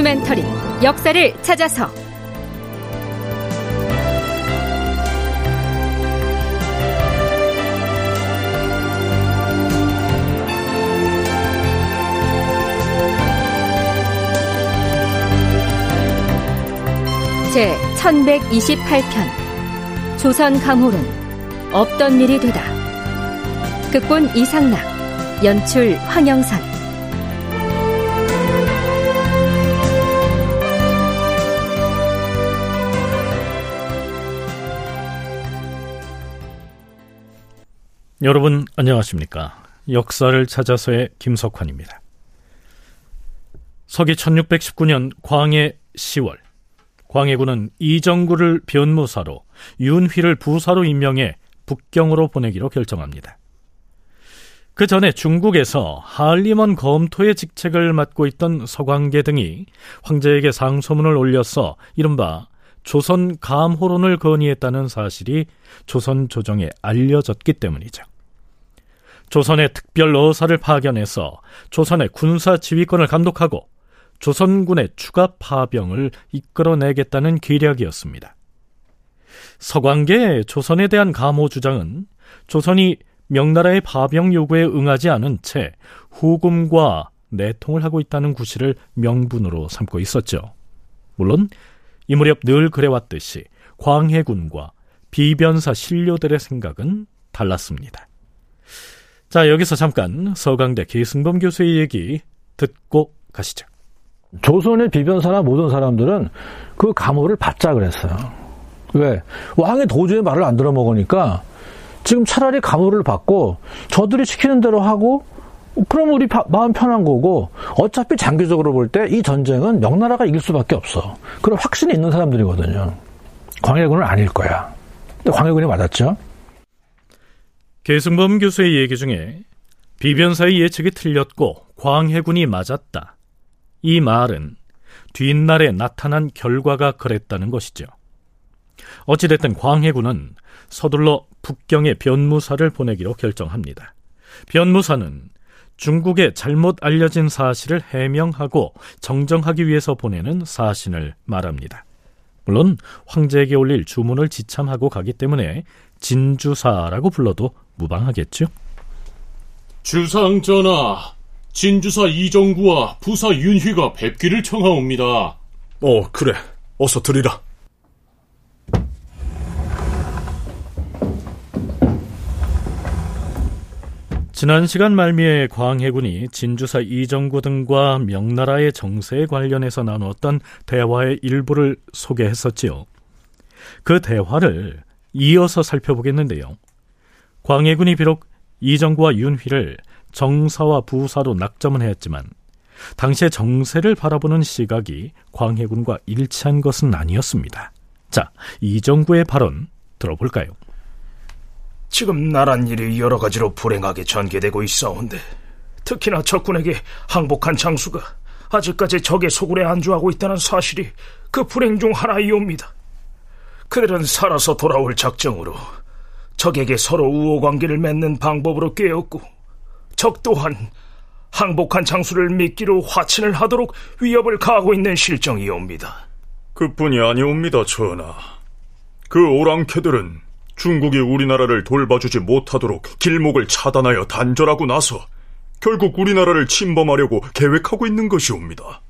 다큐멘터리 역사를 찾아서. 제 1128편 조선 강호론 없던 일이 되다. 극본 이상락 연출 황영선 여러분 안녕하십니까? 역사를 찾아서의 김석환입니다. 서기 1619년 광해 10월 광해군은 이정구를 변무사로 윤휘를 부사로 임명해 북경으로 보내기로 결정합니다. 그 전에 중국에서 한림원 검토의 직책을 맡고 있던 서광계 등이 황제에게 상소문을 올려서 이른바 조선 감호론을 건의했다는 사실이 조선 조정에 알려졌기 때문이죠. 조선의 특별 어사를 파견해서 조선의 군사 지휘권을 감독하고 조선군의 추가 파병을 이끌어내겠다는 계략이었습니다. 서광계의 조선에 대한 감호 주장은 조선이 명나라의 파병 요구에 응하지 않은 채 후금과 내통을 하고 있다는 구실을 명분으로 삼고 있었죠. 물론 이 무렵 늘 그래왔듯이 광해군과 비변사 신료들의 생각은 달랐습니다. 자, 여기서 잠깐 서강대 계승범 교수의 얘기 듣고 가시죠. 조선의 비변사나 모든 사람들은 그 감호를 받자 그랬어요. 왜? 왕의 도주의 말을 안 들어먹으니까 지금 차라리 감호를 받고 저들이 시키는 대로 하고 그럼 우리 마음 편한 거고 어차피 장기적으로 볼 때 이 전쟁은 명나라가 이길 수밖에 없어. 그런 확신이 있는 사람들이거든요. 광해군은 아닐 거야. 근데 광해군이 맞았죠. 계승범 교수의 얘기 중에 비변사의 예측이 틀렸고 광해군이 맞았다. 이 말은 뒷날에 나타난 결과가 그랬다는 것이죠. 어찌됐든 광해군은 서둘러 북경에 변무사를 보내기로 결정합니다. 변무사는 중국에 잘못 알려진 사실을 해명하고 정정하기 위해서 보내는 사신을 말합니다. 물론 황제에게 올릴 주문을 지참하고 가기 때문에 진주사라고 불러도 무방하겠죠? 주상 전하, 진주사 이정구와 부사 윤휘가 뵙기를 청하옵니다. 어, 그래. 어서 드리라. 지난 시간 말미에 광해군이 진주사 이정구 등과 명나라의 정세에 관련해서 나누었던 대화의 일부를 소개했었지요. 그 대화를 이어서 살펴보겠는데요. 광해군이 비록 이정구와 윤휘를 정사와 부사로 낙점은 했지만 당시의 정세를 바라보는 시각이 광해군과 일치한 것은 아니었습니다. 자, 이정구의 발언 들어볼까요? 지금 나란 일이 여러 가지로 불행하게 전개되고 있어온데 특히나 적군에게 항복한 장수가 아직까지 적의 소굴에 안주하고 있다는 사실이 그 불행 중 하나이옵니다. 그들은 살아서 돌아올 작정으로 적에게 서로 우호 관계를 맺는 방법으로 꿰었고 적 또한 항복한 장수를 믿기로 화친을 하도록 위협을 가하고 있는 실정이옵니다. 그뿐이 아니옵니다, 전하. 그 오랑캐들은 중국이 우리나라를 돌봐주지 못하도록 길목을 차단하여 단절하고 나서 결국 우리나라를 침범하려고 계획하고 있는 것이옵니다.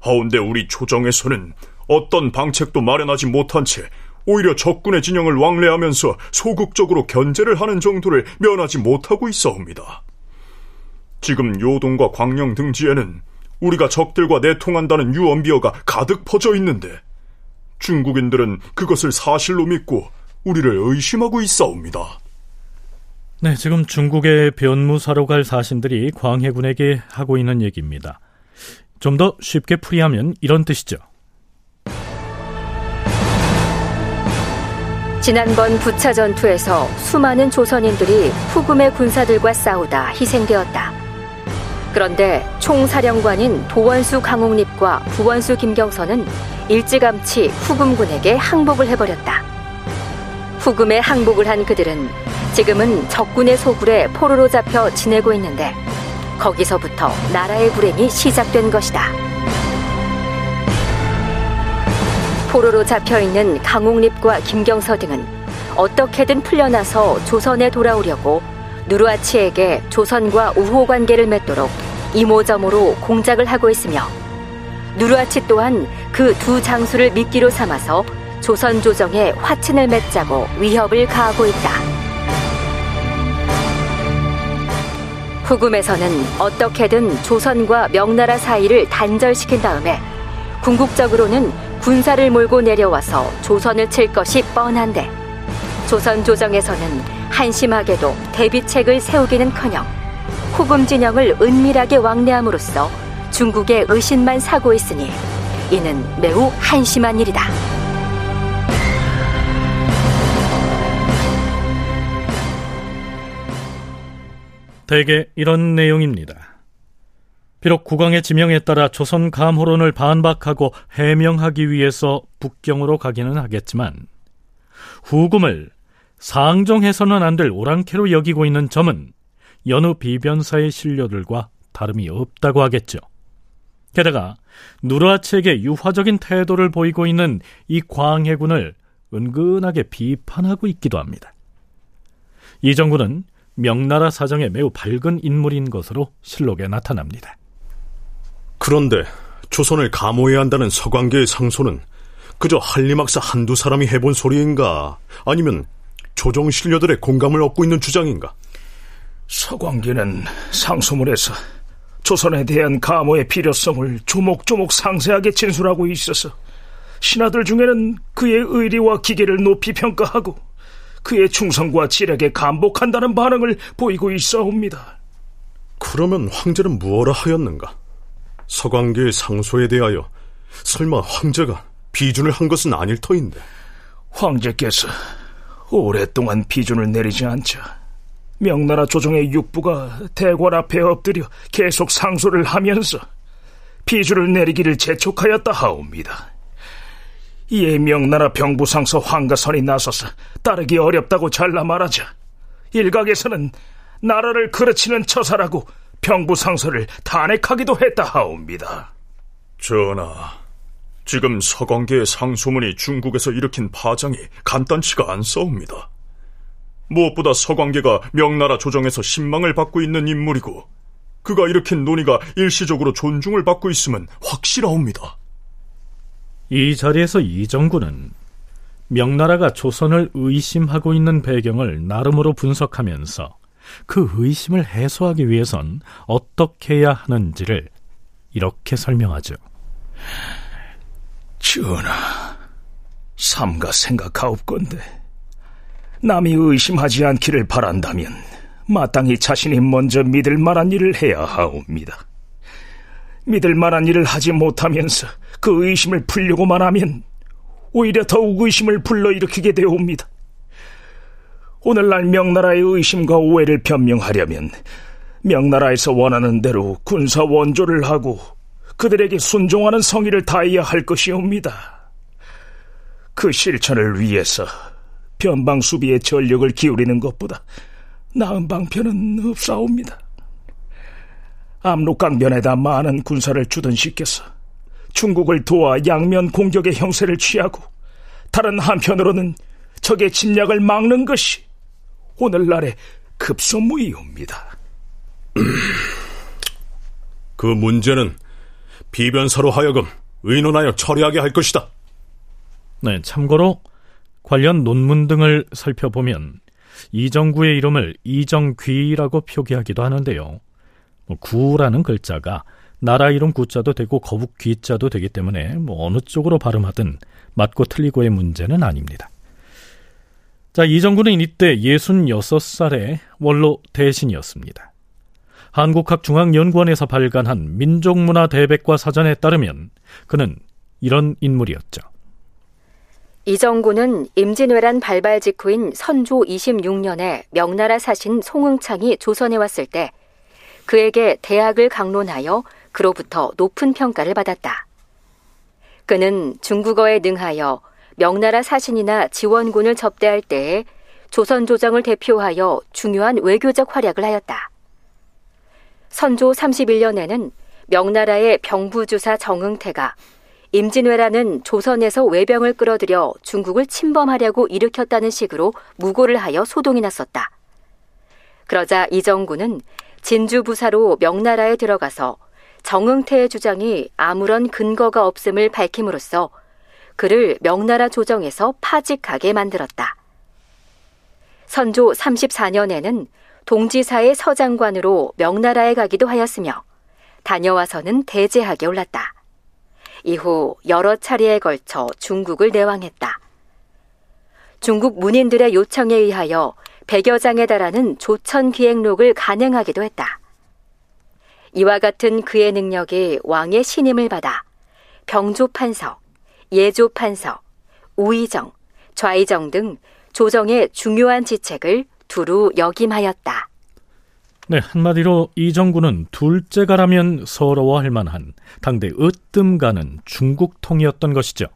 하운데 우리 조정에서는 어떤 방책도 마련하지 못한 채 오히려 적군의 진영을 왕래하면서 소극적으로 견제를 하는 정도를 면하지 못하고 있어옵니다. 지금 요동과 광령 등지에는 우리가 적들과 내통한다는 유언비어가 가득 퍼져 있는데 중국인들은 그것을 사실로 믿고 우리를 의심하고 있사옵니다. 네, 지금 중국의 변무사로 갈 사신들이 광해군에게 하고 있는 얘기입니다. 좀 더 쉽게 풀이하면 이런 뜻이죠. 지난번 부차 전투에서 수많은 조선인들이 후금의 군사들과 싸우다 희생되었다. 그런데 총사령관인 도원수 강옥립과 부원수 김경선은 일찌감치 후금군에게 항복을 해버렸다. 후금에 항복을 한 그들은 지금은 적군의 소굴에 포로로 잡혀 지내고 있는데 거기서부터 나라의 불행이 시작된 것이다. 포로로 잡혀 있는 강옥립과 김경서 등은 어떻게든 풀려나서 조선에 돌아오려고 누르아치에게 조선과 우호 관계를 맺도록 이모저모로 공작을 하고 있으며 누르아치 또한 그 두 장수를 미끼로 삼아서 조선 조정에 화친을 맺자고 위협을 가하고 있다. 후금에서는 어떻게든 조선과 명나라 사이를 단절시킨 다음에 궁극적으로는 군사를 몰고 내려와서 조선을 칠 것이 뻔한데 조선 조정에서는 한심하게도 대비책을 세우기는커녕 후금 진영을 은밀하게 왕래함으로써 중국의 의심만 사고 있으니 이는 매우 한심한 일이다. 대개 이런 내용입니다. 비록 국왕의 지명에 따라 조선 감호론을 반박하고 해명하기 위해서 북경으로 가기는 하겠지만 후금을 상종해서는 안 될 오랑캐로 여기고 있는 점은 여느 비변사의 신료들과 다름이 없다고 하겠죠. 게다가 누르하치에게 유화적인 태도를 보이고 있는 이 광해군을 은근하게 비판하고 있기도 합니다. 이정군은 명나라 사정에 매우 밝은 인물인 것으로 실록에 나타납니다. 그런데 조선을 감호해야 한다는 서광계의 상소는 그저 한리막사 한두 사람이 해본 소리인가? 아니면 조정 신료들의 공감을 얻고 있는 주장인가? 서광계는 상소문에서 조선에 대한 감호의 필요성을 조목조목 상세하게 진술하고 있어서 신하들 중에는 그의 의리와 기계를 높이 평가하고 그의 충성과 지력에 감복한다는 반응을 보이고 있어옵니다. 그러면 황제는 무엇라 하였는가? 서광계의 상소에 대하여 설마 황제가 비준을 한 것은 아닐 터인데. 황제께서 오랫동안 비준을 내리지 않자 명나라 조정의 육부가 대궐 앞에 엎드려 계속 상소를 하면서 비준을 내리기를 재촉하였다 하옵니다. 이에 명나라 병부상서 황가선이 나서서 따르기 어렵다고 잘라 말하자 일각에서는 나라를 그르치는 처사라고 병부상서를 탄핵하기도 했다 하옵니다. 전하, 지금 서광계의 상소문이 중국에서 일으킨 파장이 간단치가 않사옵니다. 무엇보다 서광계가 명나라 조정에서 신망을 받고 있는 인물이고 그가 일으킨 논의가 일시적으로 존중을 받고 있음은 확실하옵니다. 이 자리에서 이정구는 명나라가 조선을 의심하고 있는 배경을 나름으로 분석하면서 그 의심을 해소하기 위해선 어떻게 해야 하는지를 이렇게 설명하죠. 전하, 삼가 생각하옵건데 남이 의심하지 않기를 바란다면 마땅히 자신이 먼저 믿을 만한 일을 해야 하옵니다. 믿을 만한 일을 하지 못하면서 그 의심을 풀려고만 하면 오히려 더욱 의심을 불러일으키게 되옵니다. 오늘날 명나라의 의심과 오해를 변명하려면 명나라에서 원하는 대로 군사 원조를 하고 그들에게 순종하는 성의를 다해야 할 것이옵니다. 그 실천을 위해서 변방 수비에 전력을 기울이는 것보다 나은 방편은 없사옵니다. 압록강변에다 많은 군사를 주던 시께서 중국을 도와 양면 공격의 형세를 취하고 다른 한편으로는 적의 침략을 막는 것이 오늘날의 급선무이옵니다. 그 문제는 비변사로 하여금 의논하여 처리하게 할 것이다. 네, 참고로 관련 논문 등을 살펴보면 이정구의 이름을 이정귀라고 표기하기도 하는데요. 뭐 구라는 글자가 나라 이름 구자도 되고 거북 귀자도 되기 때문에 뭐 어느 쪽으로 발음하든 맞고 틀리고의 문제는 아닙니다. 자, 이정구는 이때 66살의 원로 대신이었습니다. 한국학중앙연구원에서 발간한 민족문화 대백과 사전에 따르면 그는 이런 인물이었죠. 이정구는 임진왜란 발발 직후인 선조 26년에 명나라 사신 송응창이 조선에 왔을 때 그에게 대학을 강론하여 그로부터 높은 평가를 받았다. 그는 중국어에 능하여 명나라 사신이나 지원군을 접대할 때에 조선 조정을 대표하여 중요한 외교적 활약을 하였다. 선조 31년에는 명나라의 병부주사 정응태가 임진왜란은 조선에서 외병을 끌어들여 중국을 침범하려고 일으켰다는 식으로 무고를 하여 소동이 났었다. 그러자 이정구는 진주 부사로 명나라에 들어가서 정응태의 주장이 아무런 근거가 없음을 밝힘으로써 그를 명나라 조정에서 파직하게 만들었다. 선조 34년에는 동지사의 서장관으로 명나라에 가기도 하였으며 다녀와서는 대제하게 올랐다. 이후 여러 차례에 걸쳐 중국을 내왕했다. 중국 문인들의 요청에 의하여 100여 장에 달하는 조천 기행록을 간행하기도 했다. 이와 같은 그의 능력이 왕의 신임을 받아 병조 판서, 예조판서, 우의정, 좌의정 등 조정의 중요한 지책을 두루 역임하였다. 네, 한마디로 이정구는 둘째가라면 서러워할 만한 당대 으뜸가는 중국통이었던 것이죠.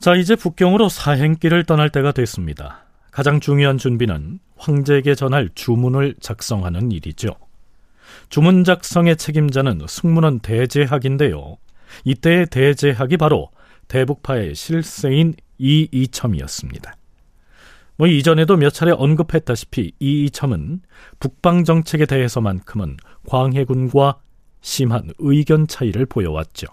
자, 이제 북경으로 사행길을 떠날 때가 됐습니다. 가장 중요한 준비는 황제에게 전할 주문을 작성하는 일이죠. 주문 작성의 책임자는 승문원 대제학인데요. 이때의 대제학이 바로 대북파의 실세인 이이첨이었습니다. 뭐 이전에도 몇 차례 언급했다시피 이이첨은 북방 정책에 대해서만큼은 광해군과 심한 의견 차이를 보여왔죠.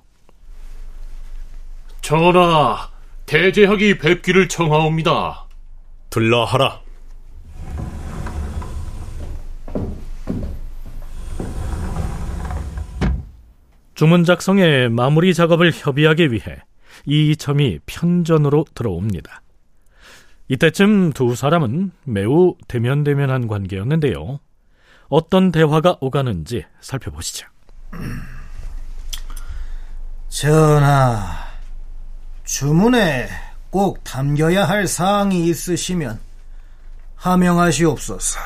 전하, 대제학이 뵙기를 청하옵니다. 들라 하라. 주문 작성의 마무리 작업을 협의하기 위해 이이첨이 편전으로 들어옵니다. 이때쯤 두 사람은 매우 대면대면한 관계였는데요. 어떤 대화가 오가는지 살펴보시죠. 전하, 주문에 꼭 담겨야 할 사항이 있으시면 하명하시옵소서.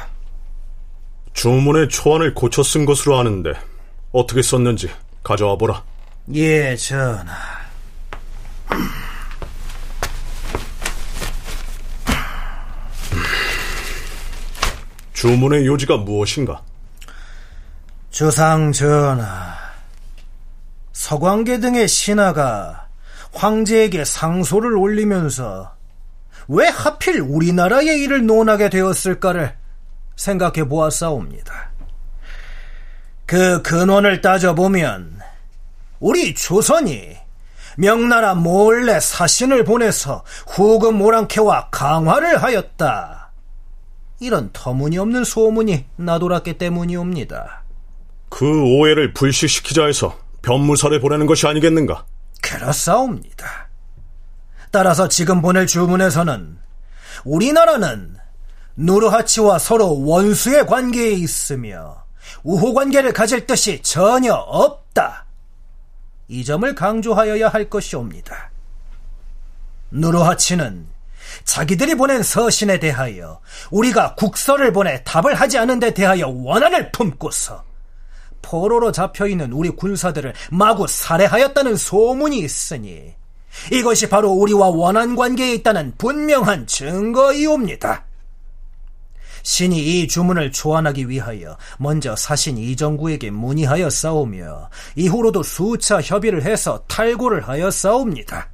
주문의 초안을 고쳐 쓴 것으로 아는데 어떻게 썼는지 가져와 보라. 예, 전하. 주문의 요지가 무엇인가? 주상 전하, 서광계 등의 신하가 황제에게 상소를 올리면서 왜 하필 우리나라의 일을 논하게 되었을까를 생각해 보았사옵니다. 그 근원을 따져보면 우리 조선이 명나라 몰래 사신을 보내서 후금 오랑캐와 강화를 하였다. 이런 터무니없는 소문이 나돌았기 때문이옵니다. 그 오해를 불식시키자 해서 변무사를 보내는 것이 아니겠는가? 그렇사옵니다. 따라서 지금 보낼 주문에서는 우리나라는 누르하치와 서로 원수의 관계에 있으며 우호 관계를 가질 뜻이 전혀 없다. 이 점을 강조하여야 할 것이옵니다. 누르하치는 자기들이 보낸 서신에 대하여 우리가 국서를 보내 답을 하지 않은 데 대하여 원한을 품고서 포로로 잡혀있는 우리 군사들을 마구 살해하였다는 소문이 있으니 이것이 바로 우리와 원한 관계에 있다는 분명한 증거이옵니다. 신이 이 주문을 초안하기 위하여 먼저 사신 이정구에게 문의하여 싸우며 이후로도 수차 협의를 해서 탈고를 하여 싸웁니다.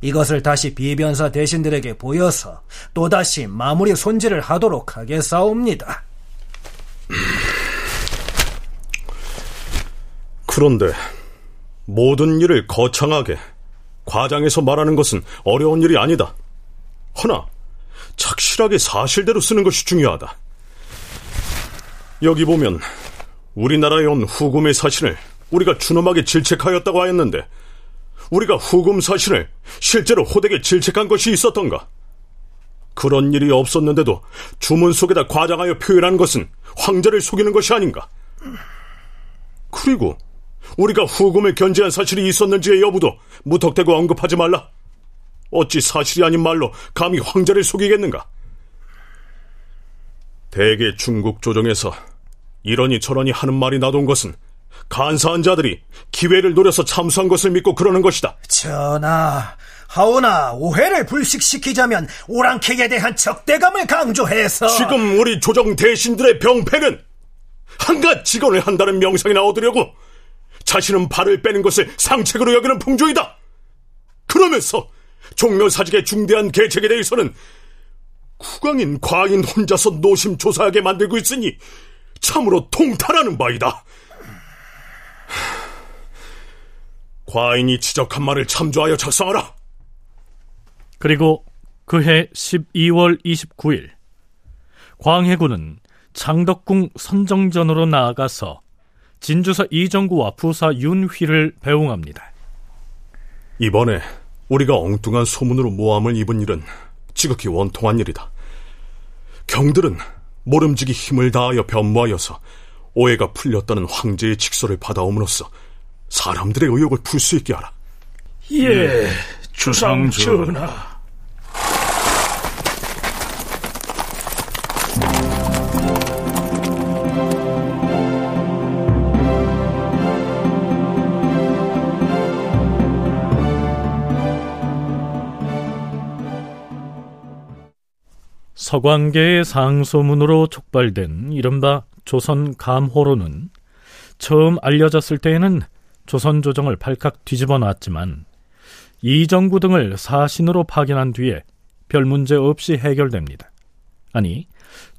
이것을 다시 비변사 대신들에게 보여서 또다시 마무리 손질을 하도록 하게 싸웁니다. 그런데 모든 일을 거창하게 과장해서 말하는 것은 어려운 일이 아니다. 허나 착실하게 사실대로 쓰는 것이 중요하다. 여기 보면 우리나라에 온 후금의 사신을 우리가 준엄하게 질책하였다고 하였는데 우리가 후금 사신을 실제로 호되게 질책한 것이 있었던가? 그런 일이 없었는데도 주문 속에다 과장하여 표현한 것은 황제를 속이는 것이 아닌가? 그리고 우리가 후금을 견제한 사실이 있었는지의 여부도 무턱대고 언급하지 말라. 어찌 사실이 아닌 말로 감히 황제를 속이겠는가? 대개 중국 조정에서 이러니 저러니 하는 말이 나돈 것은 간사한 자들이 기회를 노려서 참수한 것을 믿고 그러는 것이다. 전하, 하오나 오해를 불식시키자면 오랑캐에 대한 적대감을 강조해서 지금 우리 조정 대신들의 병폐는 한갓 직언을 한다는 명상이나 얻으려고 자신은 발을 빼는 것을 상책으로 여기는 풍조이다. 그러면서 종묘사직의 중대한 계책에 대해서는 국왕인 과인 혼자서 노심초사하게 만들고 있으니 참으로 통탈하는 바이다. 과인이 지적한 말을 참조하여 작성하라. 그리고 그해 12월 29일 광해군은 장덕궁 선정전으로 나아가서 진주사 이정구와 부사 윤휘를 배웅합니다. 이번에 우리가 엉뚱한 소문으로 모함을 입은 일은 지극히 원통한 일이다. 경들은 모름지기 힘을 다하여 변모하여서 오해가 풀렸다는 황제의 직서를 받아옴으로써 사람들의 의혹을 풀 수 있게 하라. 예, 주상 전하. 서광계의 상소문으로 촉발된 이른바 조선 감호로는 처음 알려졌을 때에는 조선 조정을 발칵 뒤집어 놨지만 이정구 등을 사신으로 파견한 뒤에 별 문제 없이 해결됩니다. 아니,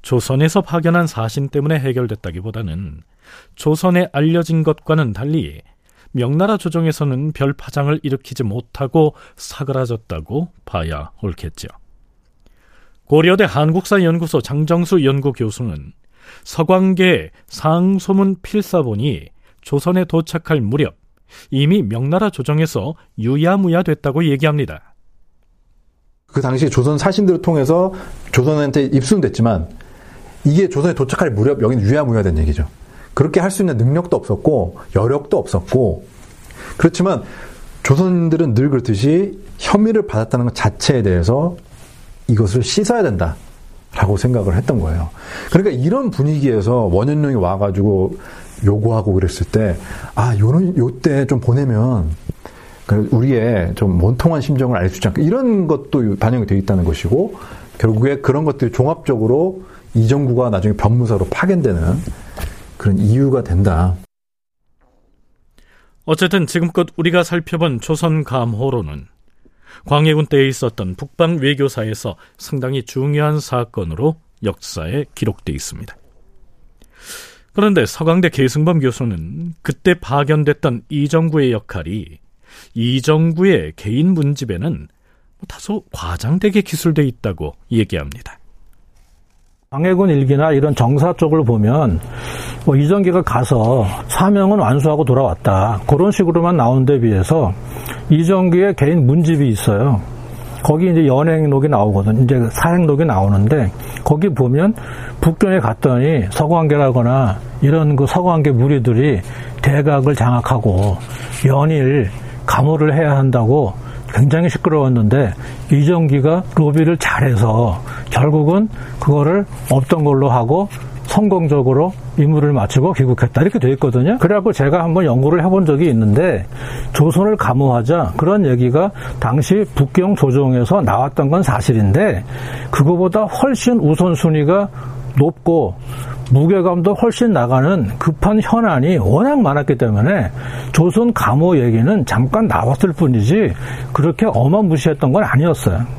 조선에서 파견한 사신 때문에 해결됐다기보다는 조선에 알려진 것과는 달리 명나라 조정에서는 별 파장을 일으키지 못하고 사그라졌다고 봐야 옳겠죠. 고려대 한국사연구소 장정수 연구교수는 서광계 상소문 필사본이 조선에 도착할 무렵 이미 명나라 조정에서 유야무야 됐다고 얘기합니다. 그 당시 조선 사신들을 통해서 조선한테 입수는 됐지만 이게 조선에 도착할 무렵 여기는 유야무야 된 얘기죠. 그렇게 할 수 있는 능력도 없었고 여력도 없었고 그렇지만 조선인들은 늘 그렇듯이 혐의를 받았다는 것 자체에 대해서 이것을 씻어야 된다. 라고 생각을 했던 거예요. 그러니까 이런 분위기에서 원현룡이 와가지고 요구하고 그랬을 때, 아, 요런, 요때 좀 보내면, 그 우리의 좀 원통한 심정을 알수 있지 않까. 이런 것도 반영이 되어 있다는 것이고, 결국에 그런 것들이 종합적으로 이정구가 나중에 변무사로 파견되는 그런 이유가 된다. 어쨌든 지금껏 우리가 살펴본 조선 감호로는 광해군 때에 있었던 북방 외교사에서 상당히 중요한 사건으로 역사에 기록돼 있습니다. 그런데 서강대 계승범 교수는 그때 파견됐던 이정구의 역할이 이정구의 개인 문집에는 다소 과장되게 기술돼 있다고 얘기합니다. 광해군 일기나 이런 정사 쪽을 보면 뭐 이정기가 가서 사명은 완수하고 돌아왔다 그런 식으로만 나온 데 비해서 이정기의 개인 문집이 있어요. 거기 이제 연행록이 나오거든. 이제 사행록이 나오는데 거기 보면 북경에 갔더니 서광계라거나 이런 그 서광계 무리들이 대각을 장악하고 연일 감호를 해야 한다고 굉장히 시끄러웠는데 이정기가 로비를 잘해서 결국은 그거를 없던 걸로 하고 성공적으로 임무를 마치고 귀국했다 이렇게 돼 있거든요. 그래갖고 제가 한번 연구를 해본 적이 있는데 조선을 감호하자 그런 얘기가 당시 북경 조정에서 나왔던 건 사실인데 그거보다 훨씬 우선순위가 높고 무게감도 훨씬 나가는 급한 현안이 워낙 많았기 때문에 조선 감호 얘기는 잠깐 나왔을 뿐이지 그렇게 어마무시했던 건 아니었어요.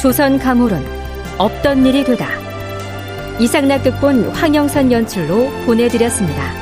조선 가물은 없던 일이 되다 이상락 극본 황영선 연출로 보내드렸습니다.